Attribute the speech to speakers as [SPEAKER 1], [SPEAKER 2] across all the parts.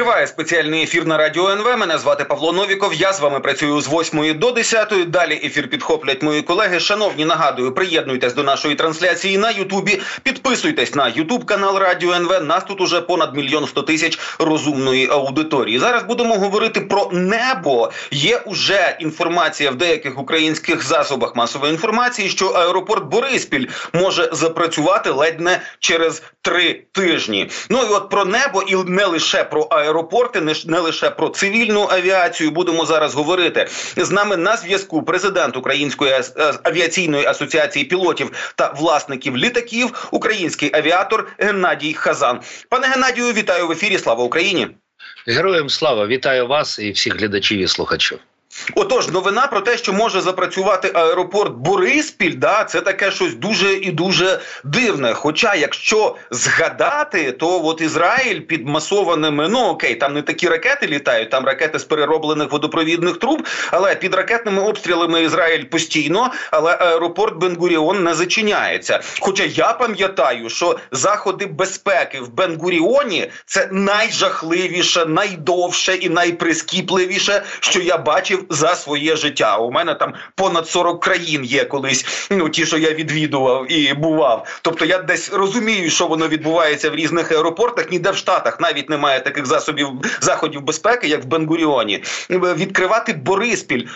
[SPEAKER 1] Триває спеціальний ефір на радіо НВ. Мене звати Павло Новіков. Я з вами працюю з 8 до 10. Далі ефір підхоплять мої колеги. Шановні, нагадую, приєднуйтесь до нашої трансляції на Ютубі. Підписуйтесь на Ютуб канал Радіо НВ. Нас тут уже понад мільйон сто тисяч розумної аудиторії. Зараз будемо говорити про небо. Є уже інформація в деяких українських засобах масової інформації, що аеропорт Бориспіль може запрацювати ледь не через три тижні. Ну і от про небо, і не лише про аеропорти, не, лише про цивільну авіацію. Будемо зараз говорити з нами на зв'язку. Президент Української авіаційної асоціації пілотів та власників літаків, український авіатор Геннадій Хазан. Пане Геннадію, вітаю в ефірі. Слава Україні!
[SPEAKER 2] Героям слава вітаю вас і всіх глядачів і слухачів.
[SPEAKER 1] Отож, новина про те, що може запрацювати аеропорт Бориспіль, да, це таке щось дуже і дуже дивне. Хоча, якщо згадати, то от Ізраїль під масованими, ну окей, там не такі ракети літають, там ракети з перероблених водопровідних труб, але під ракетними обстрілами Ізраїль постійно, але аеропорт Бенгуріон не зачиняється. Хоча я пам'ятаю, що заходи безпеки в Бенгуріоні це найжахливіше, найдовше і найприскіпливіше, що я бачив за своє життя. У мене там понад 40 країн є колись. Ну ті, що я відвідував і бував. Тобто я десь розумію, що воно відбувається в різних аеропортах. Ніде в Штатах навіть немає таких засобів заходів безпеки, як в Бенгуріоні. Відкривати Бориспіль.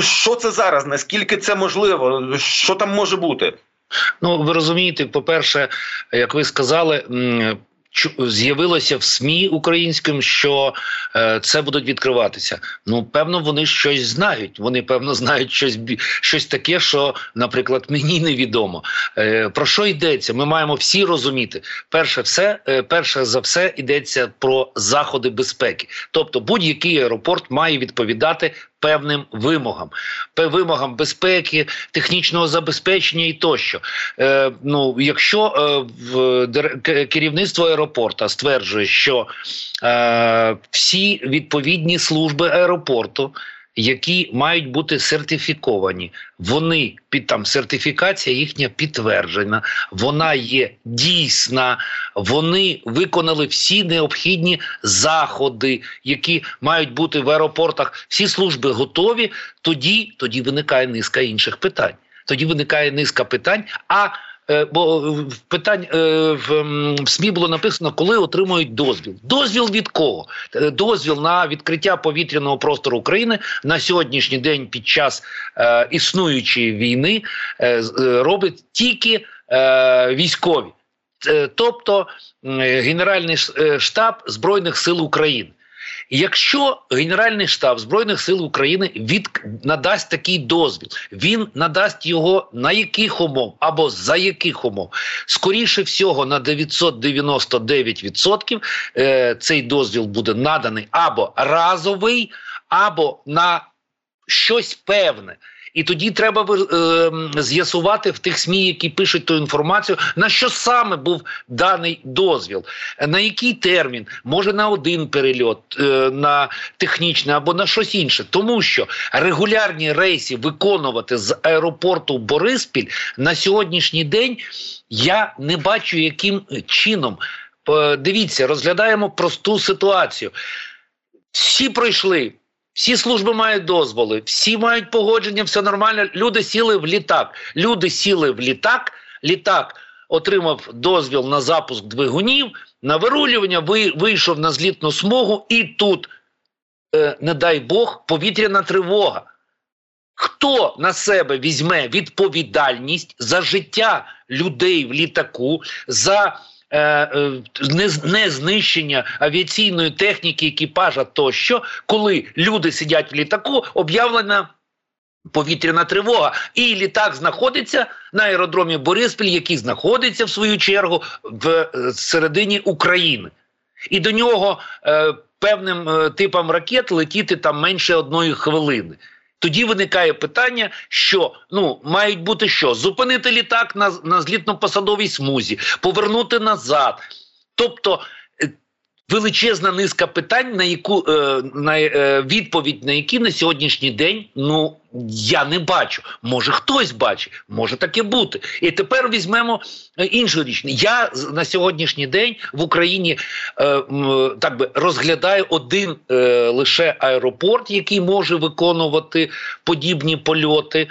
[SPEAKER 1] Що це зараз? Наскільки це можливо? Що там може бути?
[SPEAKER 2] Ну ви розумієте, по перше, як ви сказали з'явилося в СМІ українським, що е, це будуть відкриватися. Ну певно, вони щось знають. Вони певно знають щось щось таке, що, наприклад, мені невідомо. Е, Про що йдеться? Ми маємо всі розуміти. Перше, все е, перше за все йдеться про заходи безпеки. Тобто, будь-який аеропорт має відповідати певним вимогам, вимогам безпеки, технічного забезпечення і тощо. Е, Ну, якщо е, керівництво аеропорта стверджує, що е, всі відповідні служби аеропорту які мають бути сертифіковані. Вони під там сертифікація їхня підтверджена, вона є дійсна. Вони виконали всі необхідні заходи, які мають бути в аеропортах. Всі служби готові. Тоді, тоді виникає низка інших питань. Тоді виникає низка питань. а бо в питань е, в, СМІ було написано, коли отримують дозвіл. Дозвіл від кого? Е, дозвіл на відкриття повітряного простору України на сьогоднішній день під час е, існуючої війни е, робить тільки е, військові, тобто Генеральний штаб Збройних сил України. Якщо Генеральний штаб Збройних сил України від надасть такий дозвіл, він надасть його на яких умов або за яких умов, скоріше всього, на 999% е, цей дозвіл буде наданий або разовий, або на щось певне. І тоді треба е, з'ясувати в тих СМІ, які пишуть ту інформацію, на що саме був даний дозвіл, на який термін, може на один перельот, е, на технічний або на щось інше, тому що регулярні рейси виконувати з аеропорту Бориспіль на сьогоднішній день я не бачу, яким чином. Дивіться, розглядаємо просту ситуацію. Всі пройшли всі служби мають дозволи, всі мають погодження, все нормально. Люди сіли в літак. Люди сіли в літак. Літак отримав дозвіл на запуск двигунів, на вирулювання, вийшов на злітну смугу, і тут, е, не дай Бог, повітряна тривога. Хто на себе візьме відповідальність за життя людей в літаку? за не знищення авіаційної техніки, екіпажа тощо, коли люди сидять в літаку, об'явлена. Повітряна тривога, і літак знаходиться на аеродромі Бориспіль, який знаходиться в свою чергу в е, середині України, і до нього е, певним е, типам ракет летіти там менше одної хвилини. Тоді виникає питання, що ну мають бути що зупинити літак на на злітно-посадовій смузі, повернути назад. Тобто величезна низка питань, на яку е, на е, відповідь на які на сьогоднішній день ну я не бачу. Може хтось бачить, може таке бути. І тепер візьмемо е, іншу річ. Я на сьогоднішній день в Україні так би розглядаю один лише аеропорт, який може виконувати подібні польоти.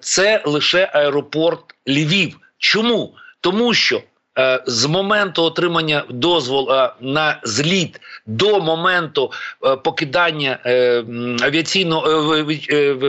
[SPEAKER 2] Це лише аеропорт Львів. Чому? Тому що з моменту отримання дозволу е, на зліт до моменту е, покидання авіаційного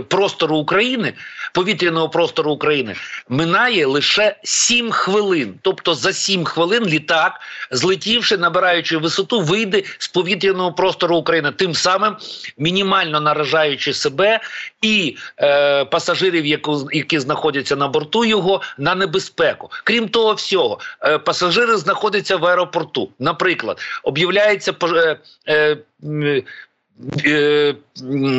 [SPEAKER 2] простору України, повітряного простору України, минає лише 7 хвилин. Тобто за 7 хвилин літак, злетівши, набираючи висоту, вийде з повітряного простору України, тим самим мінімально наражаючи себе і е, пасажирів, які знаходяться на борту його на небезпеку. Крім того, всього пасажири знаходяться в аеропорту. Наприклад, об'являється е, е, е,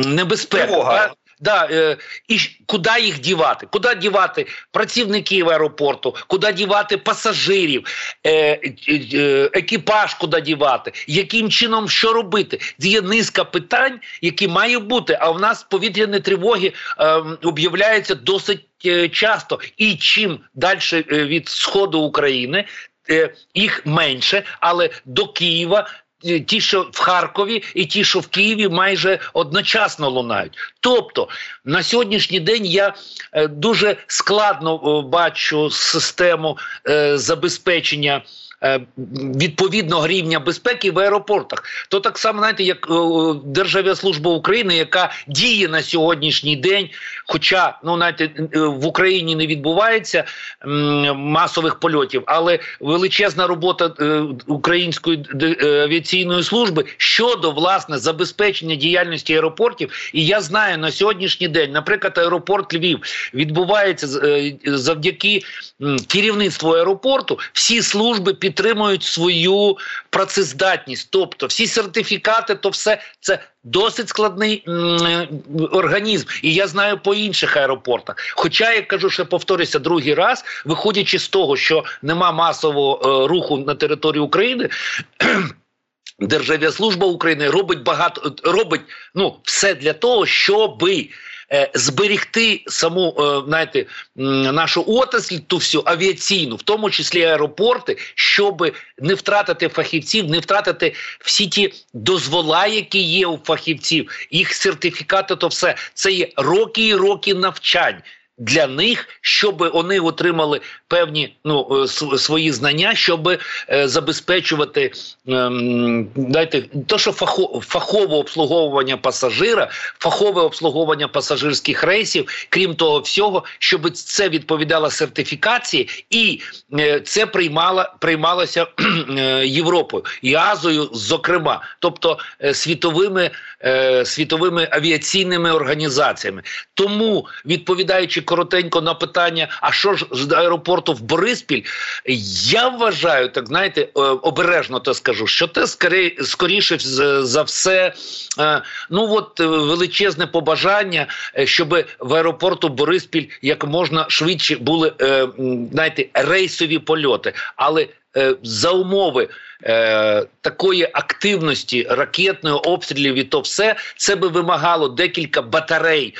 [SPEAKER 2] небезпека. Да, е, І куди їх дівати? Куди дівати працівників аеропорту, куди дівати пасажирів, е, е, екіпаж, куди дівати, яким чином що робити? Є низка питань, які має бути. А в нас повітряні тривоги е, об'являються досить е, часто. І чим далі е, від сходу України, е, їх менше, але до Києва Е, ті, що в Харкові, і ті, що в Києві, майже одночасно лунають. Тобто на сьогоднішній день я е, дуже складно бачу систему е, забезпечення. Е, відповідного рівня безпеки в аеропортах. То так само, знаєте, як е, Державна служба України, яка діє на сьогоднішній день, хоча ну знаєте, е, в Україні не відбувається масових польотів, але величезна робота української авіаційної служби щодо власне забезпечення діяльності аеропортів. І я знаю на сьогоднішній день, наприклад, аеропорт Львів відбувається завдяки керівництву аеропорту. Всі служби під підтримують свою працездатність. Тобто, всі сертифікати, то все це досить складний м, організм. І я знаю по інших аеропортах. Хоча я кажу, що повторюся другий раз, виходячи з того, що нема масового е, руху на території України. Державна служба України робить багато робить ну все для того, щоби Е, зберегти саму е, знаєте, нашу отрасль, ту всю авіаційну, в тому числі аеропорти, щоб не втратити фахівців, не втратити всі ті дозвола, які є у фахівців, їх сертифікати, то все. Це є роки і роки навчань для них, щоб вони отримали певні ну е, свої знання, щоб е, забезпечувати ем, дайте то, що фахо, фахове обслуговування пасажира, фахове обслуговування пасажирських рейсів, крім того всього, щоб це відповідало сертифікації, і е, це приймала приймалося Європою і Азою, зокрема, тобто світовими світовими авіаційними організаціями. Тому відповідаючи коротенько на питання: а що ж з аеропорту в Бориспіль? Я вважаю, так знаєте, е, обережно то скажу, що те скоріше за все, е, ну от е, величезне побажання, щоб в аеропорту Бориспіль як можна швидше були знаєте, рейсові польоти, але за умови такої активності ракетної обстрілів і то все це би вимагало декілька батарей.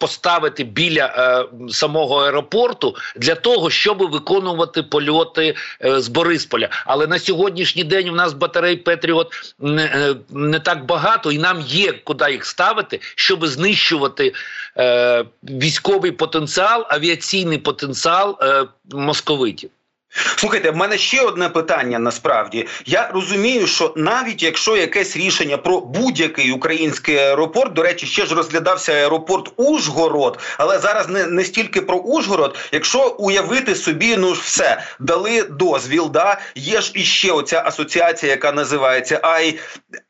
[SPEAKER 2] Поставити біля е, самого аеропорту для того, щоб виконувати польоти е, з Борисполя. Але на сьогоднішній день у нас батарей Петріот не, е, не так багато, і нам є куди їх ставити, щоб знищувати е, військовий потенціал, авіаційний потенціал е, московитів.
[SPEAKER 1] Слухайте, в мене ще одне питання. Насправді я розумію, що навіть якщо якесь рішення про будь-який український аеропорт, до речі, ще ж розглядався аеропорт Ужгород, але зараз не не стільки про Ужгород. Якщо уявити собі, ну ж все дали дозвіл, да є ж іще оця асоціація, яка називається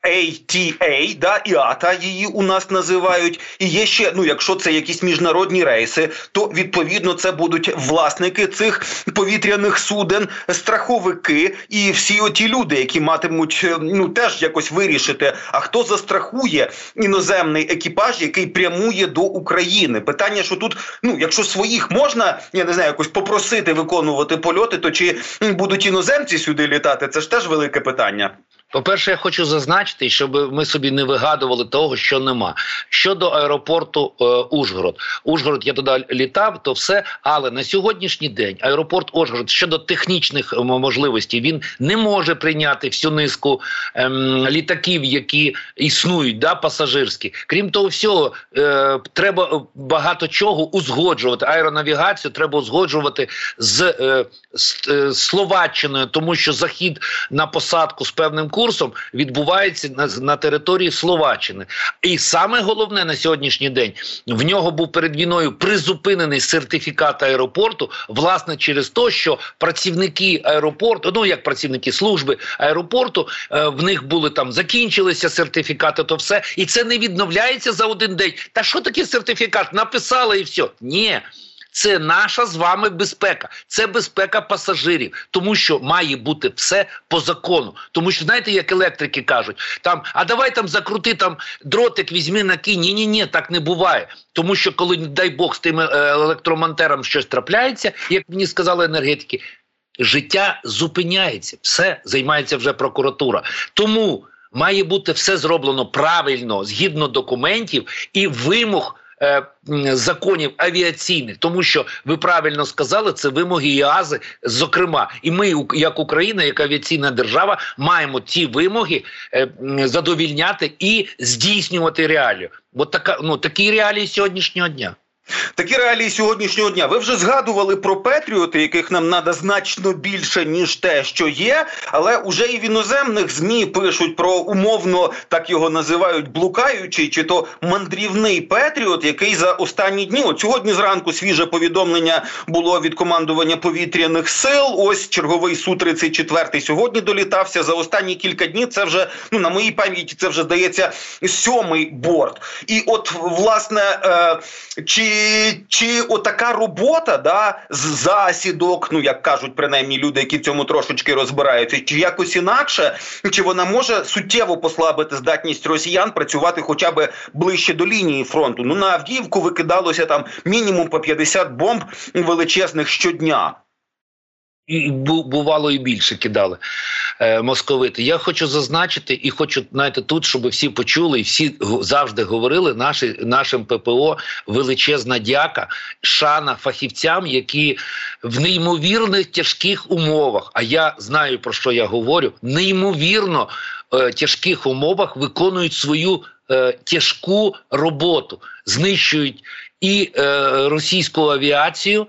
[SPEAKER 1] IATA, да ІАТА її у нас називають. І є ще, ну якщо це якісь міжнародні рейси, то відповідно це будуть власники цих повітряних суден, страховики і всі оті люди, які матимуть ну теж якось вирішити, а хто застрахує іноземний екіпаж, який прямує до України? Питання, що тут, ну якщо своїх можна, я не знаю, якось попросити виконувати польоти, то чи будуть іноземці сюди літати? Це ж теж велике питання.
[SPEAKER 2] По-перше, я хочу зазначити, щоб ми собі не вигадували того, що нема. Щодо аеропорту е, Ужгород, Ужгород я туди літав, то все. Але на сьогоднішній день аеропорт Ужгород щодо технічних можливостей він не може прийняти всю низку ем, літаків, які існують, да, пасажирські. Крім того, всього е, треба багато чого узгоджувати. Аеронавігацію треба узгоджувати з, е, з, е, Словаччиною, тому що захід на посадку з певним курсом курсом відбувається на, на території Словаччини. І саме головне на сьогоднішній день в нього був перед війною призупинений сертифікат аеропорту, власне, через те, що працівники аеропорту, ну як працівники служби аеропорту, е, в них були там закінчилися сертифікати, то все, і це не відновляється за один день. Та що таке сертифікат? Написали і все. Ні. Це наша з вами безпека, це безпека пасажирів, тому що має бути все по закону. Тому що знаєте, як електрики кажуть, там а давай там закрути там дротик, візьми на кінь. Ні, ні, так не буває. Тому що коли, дай Бог, з тим е, електромонтером щось трапляється, як мені сказали енергетики, життя зупиняється, все займається вже прокуратура. Тому має бути все зроблено правильно згідно документів і вимог. Е, законів авіаційних, тому що ви правильно сказали, це вимоги ІАЗи, зокрема, і ми, як Україна, як авіаційна держава, маємо ті вимоги е, задовільняти і здійснювати реалію. Бо така ну такі реалії сьогоднішнього дня.
[SPEAKER 1] Такі реалії сьогоднішнього дня. Ви вже згадували про Петріоти, яких нам треба значно більше ніж те, що є. Але уже і в іноземних змі пишуть про умовно так його називають блукаючий, чи то мандрівний Петріот, який за останні дні от сьогодні зранку свіже повідомлення було від командування повітряних сил. Ось черговий су 34 сьогодні долітався за останні кілька днів. Це вже ну на моїй пам'яті. Це вже здається сьомий борт. І от власне е, чи чи отака робота да, з засідок, ну як кажуть принаймні люди, які в цьому трошечки розбираються, чи якось інакше, чи вона може суттєво послабити здатність росіян працювати хоча б ближче до лінії фронту? Ну на Авдіївку викидалося там мінімум по 50 бомб величезних щодня.
[SPEAKER 2] І бувало і більше кидали московити. Я хочу зазначити і хочу знаєте, тут, щоб всі почули, і всі завжди говорили наші, нашим ППО величезна дяка, шана фахівцям, які в неймовірних тяжких умовах. А я знаю про що я говорю, неймовірно е, тяжких умовах виконують свою е, тяжку роботу, знищують і е, російську авіацію.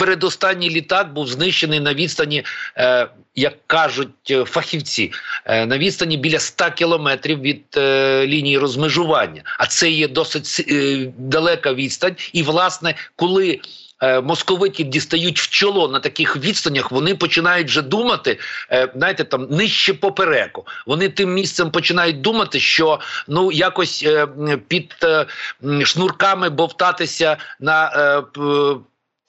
[SPEAKER 2] Передостанній літак був знищений на відстані, е, як кажуть е, фахівці, е, на відстані біля 100 кілометрів від е, лінії розмежування. А це є досить е, далека відстань. І, власне, коли е, Московитів дістають в чоло на таких відстанях, вони починають вже думати, е, знаєте, там нижче попереку. Вони тим місцем починають думати, що ну якось під шнурками бовтатися на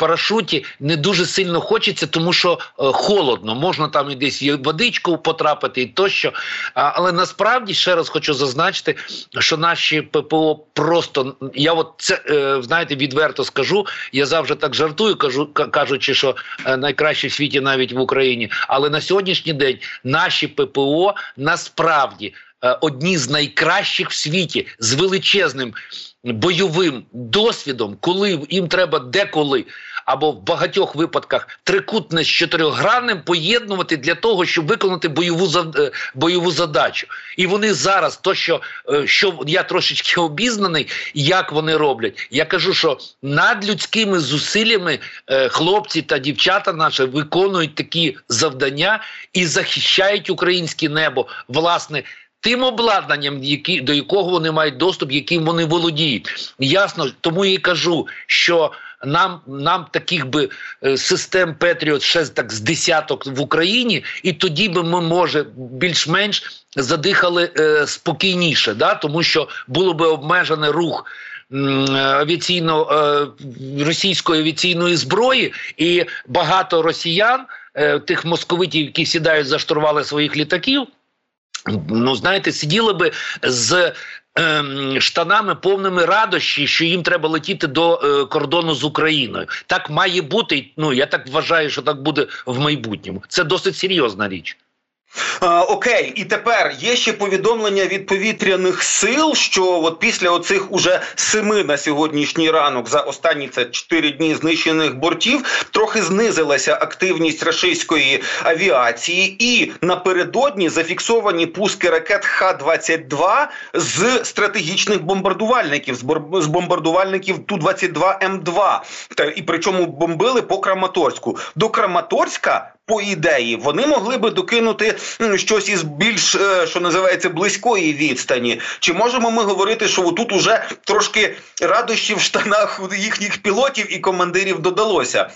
[SPEAKER 2] парашуті не дуже сильно хочеться, тому що е, холодно. Можна там і десь і водичку потрапити, і тощо. А, але насправді ще раз хочу зазначити, що наші ППО просто я от це е, знаєте, відверто скажу. Я завжди так жартую, кажу, кажучи, що е, найкраще в світі навіть в Україні. Але на сьогоднішній день наші ППО насправді. Е, одні з найкращих в світі з величезним бойовим досвідом, коли їм треба деколи або в багатьох випадках трикутне з чотирьохгранним поєднувати для того, щоб виконати бойову е, бойову задачу. І вони зараз, то що е, що я трошечки обізнаний, як вони роблять, я кажу, що над людськими зусиллями хлопці та дівчата наші виконують такі завдання і захищають українське небо, власне тим обладнанням, які до якого вони мають доступ, яким вони володіють. Ясно, тому і кажу, що нам нам таких би е, систем Петріот ще так з десяток в Україні, і тоді би ми може більш-менш задихали е, спокійніше, да тому що було би обмежений рух авіаційно російської авіаційної зброї, і багато росіян, тих московитів, які сідають за штурвали своїх літаків. Ну, знаєте, сиділи би з Ем, штанами повними радощі, що їм треба летіти до е, кордону з Україною. Так має бути. Ну я так вважаю, що так буде в майбутньому. Це досить серйозна річ.
[SPEAKER 1] Окей, і тепер є ще повідомлення від повітряних сил, що от після оцих уже семи на сьогоднішній ранок за останні це чотири дні знищених бортів трохи знизилася активність рашистської авіації, і напередодні зафіксовані пуски ракет Х-22 з стратегічних бомбардувальників з бомбардувальників Ту 22 М2. Та і причому бомбили по Краматорську. До Краматорська по ідеї вони могли би докинути щось із більш е, що називається близької відстані. Чи можемо ми говорити, що тут уже трошки радощів в штанах їхніх пілотів і командирів додалося?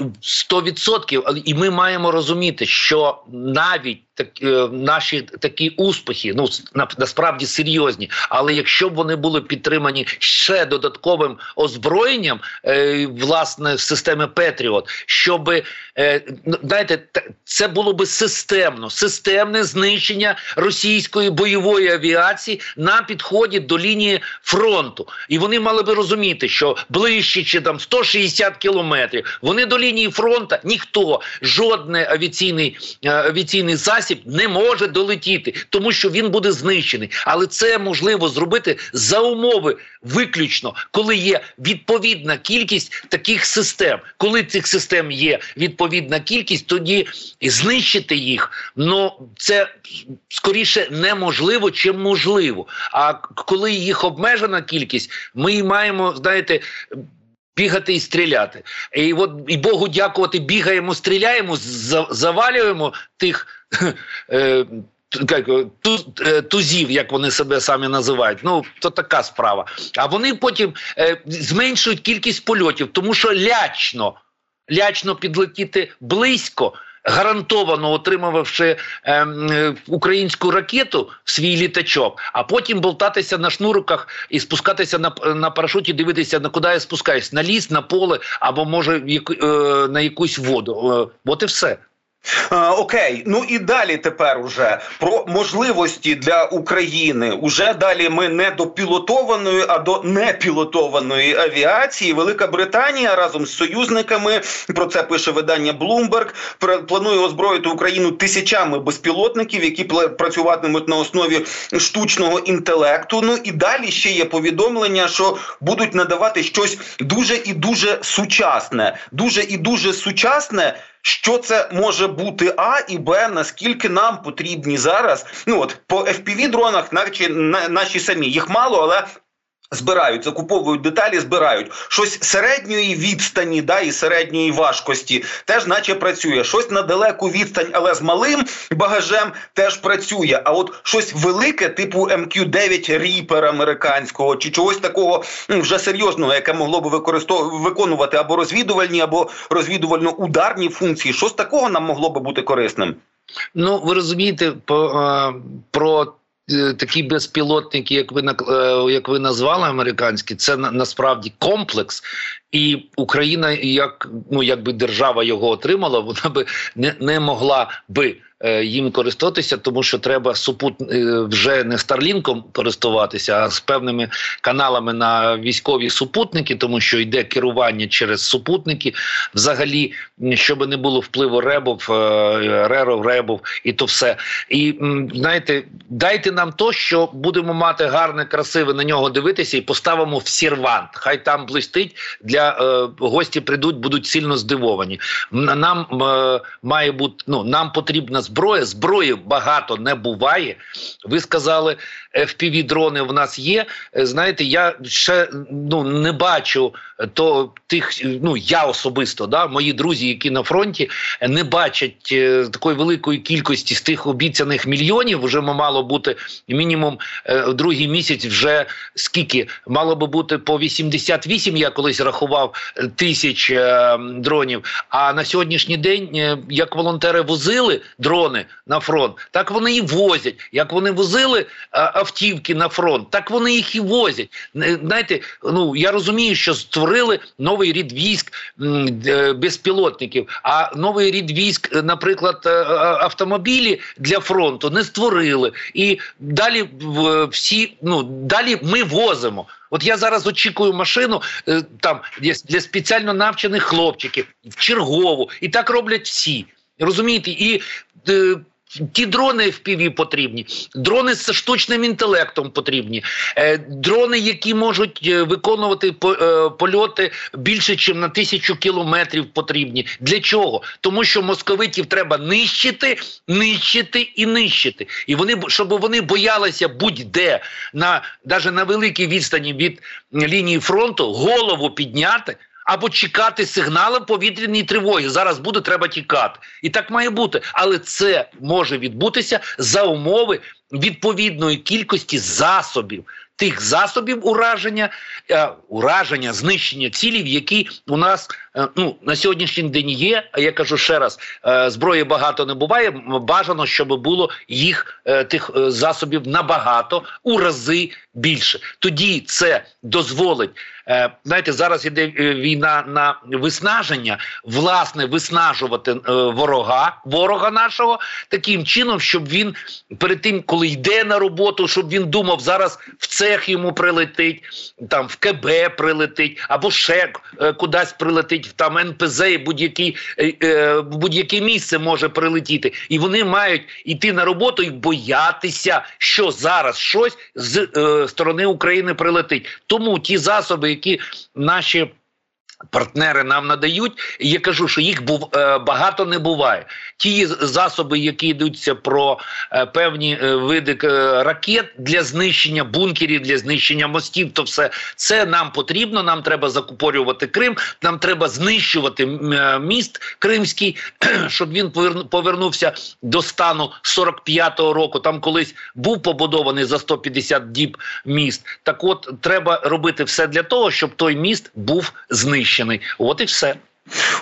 [SPEAKER 2] Е, сто відсотків, і ми маємо розуміти, що навіть так, е, наші такі успіхи, ну насправді серйозні, але якщо б вони були підтримані ще додатковим озброєнням, е, власне, системи Петріот, щоб е, ну, знаєте, це було би системно, системне знищення російської бойової авіації на підході до лінії фронту, і вони мали би розуміти, що ближче чи там 160 кілометрів вони до лінії фронту ніхто жодний авіаційний е, авіаційний засіб не може долетіти, тому що він буде знищений. Але це можливо зробити за умови виключно, коли є відповідна кількість таких систем. Коли цих систем є відповідна кількість, тоді знищити їх ну це скоріше неможливо, чим можливо. А коли їх обмежена кількість, ми маємо знаєте бігати і стріляти. І от і Богу дякувати, бігаємо, стріляємо, завалюємо тих. Е, е, тузів, як вони себе самі називають, ну то така справа. А вони потім е, зменшують кількість польотів, тому що лячно, лячно підлетіти близько гарантовано отримавши е, українську ракету свій літачок, а потім болтатися на шнуриках і спускатися на на парашуті, дивитися на куди я спускаюсь на ліс, на поле або може в, е, на якусь воду. Е, от і все.
[SPEAKER 1] Окей, ну і далі тепер уже про можливості для України. Уже далі ми не до пілотованої, а до непілотованої авіації. Велика Британія разом з союзниками про це пише видання Bloomberg, планує озброїти Україну тисячами безпілотників, які працюватимуть на основі штучного інтелекту. Ну і далі ще є повідомлення, що будуть надавати щось дуже і дуже сучасне, дуже і дуже сучасне. Що це може бути А і Б, наскільки нам потрібні зараз? Ну от по fpv дронах, наче наші самі їх мало, але Збирають, закуповують деталі, збирають щось середньої відстані, да і середньої важкості теж, наче працює. Щось на далеку відстань, але з малим багажем теж працює. А от щось велике, типу МК-9 Ріпер американського, чи чогось такого вже серйозного, яке могло би виконувати або розвідувальні, або розвідувально-ударні функції. Щось такого нам могло би бути корисним.
[SPEAKER 2] Ну ви розумієте, по, про Е, такі безпілотники, як ви е, як ви назвали американські, це насправді комплекс, і Україна, як ну якби держава його отримала, вона би не, не могла би. Е, їм користуватися, тому що треба супут е, вже не старлінком користуватися, а з певними каналами на військові супутники, тому що йде керування через супутники. Взагалі, щоб не було впливу ребов, е, реров, ребов і то все. І знаєте, дайте нам то, що будемо мати гарне, красиве на нього дивитися, і поставимо в сервант. Хай там блистить для е, гості прийдуть, будуть сильно здивовані. Нам е, має бути ну нам потрібна зброя. Зброї багато не буває. Ви сказали, fpv дрони в нас є. Е, знаєте, я ще ну не бачу то тих, ну я особисто, да, мої друзі, які на фронті не бачать е, такої великої кількості з тих обіцяних мільйонів. Вже мало бути мінімум е, другий місяць. Вже скільки мало би бути по 88, Я колись рахував е, тисяч е, дронів. А на сьогоднішній день, е, як волонтери возили дрони на фронт, так вони і возять. Як вони возили е, автівки на фронт, так вони їх і возять. Знаєте, ну я розумію, що створили новий рід військ е, безпілотників. А новий рід військ, е, наприклад, е, автомобілі для фронту не створили. І далі всі ну далі ми возимо. От я зараз очікую машину там для спеціально навчених хлопчиків в чергову, і так роблять всі. Розумієте, і Ті дрони FPV потрібні, дрони з штучним інтелектом потрібні, е, дрони, які можуть е, виконувати по, е, польоти більше, ніж на тисячу кілометрів потрібні. Для чого? Тому що московитів треба нищити, нищити і нищити. І вони щоб вони боялися будь-де на навіть на великій відстані від лінії фронту голову підняти або чекати сигналом повітряної тривоги. Зараз буде, треба тікати, і так має бути. Але це може відбутися за умови відповідної кількості засобів. Тих засобів ураження, е, ураження, знищення цілів, які у нас ну на сьогоднішній день є. А я кажу ще раз: е, зброї багато не буває. Бажано, щоб було їх е, тих е, засобів набагато у рази більше. Тоді це дозволить Е, знаєте, зараз іде е, війна на виснаження, власне, виснажувати е, ворога, ворога нашого таким чином, щоб він перед тим, коли йде на роботу, щоб він думав, зараз в цех йому прилетить, там в КБ прилетить, або ще кудись прилетить, там НПЗ, будь-який будь-яке місце може прилетіти, і вони мають йти на роботу і боятися, що зараз щось з е, сторони України прилетить. Тому ті засоби які наші партнери нам надають. І я кажу, що їх був е, багато не буває. Ті засоби, які йдуться про е, певні е, види ракет для знищення бункерів, для знищення мостів, то все це нам потрібно. Нам треба закупорювати Крим. Нам треба знищувати міст Кримський, щоб він повернувся до стану 45-го року. Там колись був побудований за 150 діб міст. Так, от треба робити все для того, щоб той міст був знищений захищений. От і все.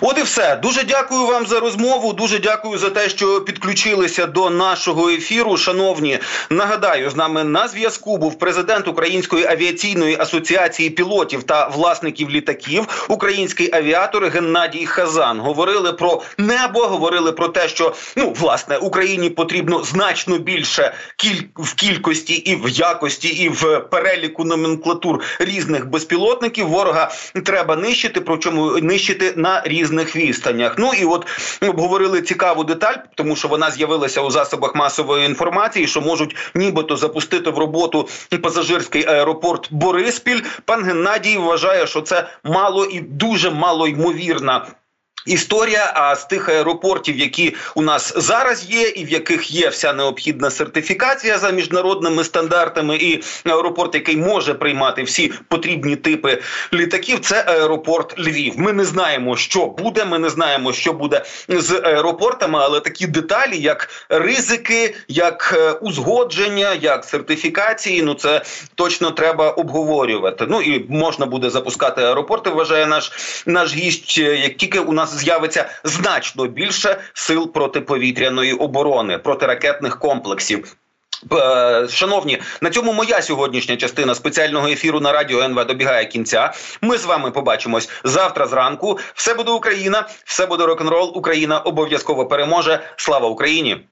[SPEAKER 1] От і все. Дуже дякую вам за розмову. Дуже дякую за те, що підключилися до нашого ефіру. Шановні, нагадаю, з нами на зв'язку був президент Української авіаційної асоціації пілотів та власників літаків, український авіатор Геннадій Хазан. Говорили про небо, говорили про те, що ну власне Україні потрібно значно більше кіль... в кількості і в якості, і в переліку номенклатур різних безпілотників. Ворога треба нищити. Причому нищити на на різних відстанях. Ну і от обговорили цікаву деталь, тому що вона з'явилася у засобах масової інформації, що можуть нібито запустити в роботу пасажирський аеропорт Бориспіль. Пан Геннадій вважає, що це мало і дуже мало ймовірна Історія а з тих аеропортів, які у нас зараз є, і в яких є вся необхідна сертифікація за міжнародними стандартами, і аеропорт, який може приймати всі потрібні типи літаків, це аеропорт Львів. Ми не знаємо, що буде. Ми не знаємо, що буде з аеропортами, але такі деталі, як ризики, як е, узгодження, як сертифікації, ну це точно треба обговорювати. Ну і можна буде запускати аеропорти. Вважає наш наш гість, е, як тільки у нас з'явиться значно більше сил протиповітряної оборони протиракетних комплексів. Е, шановні, на цьому моя сьогоднішня частина спеціального ефіру на радіо НВ добігає кінця. Ми з вами побачимось завтра зранку. Все буде Україна, все буде рок н рол Україна обов'язково переможе. Слава Україні!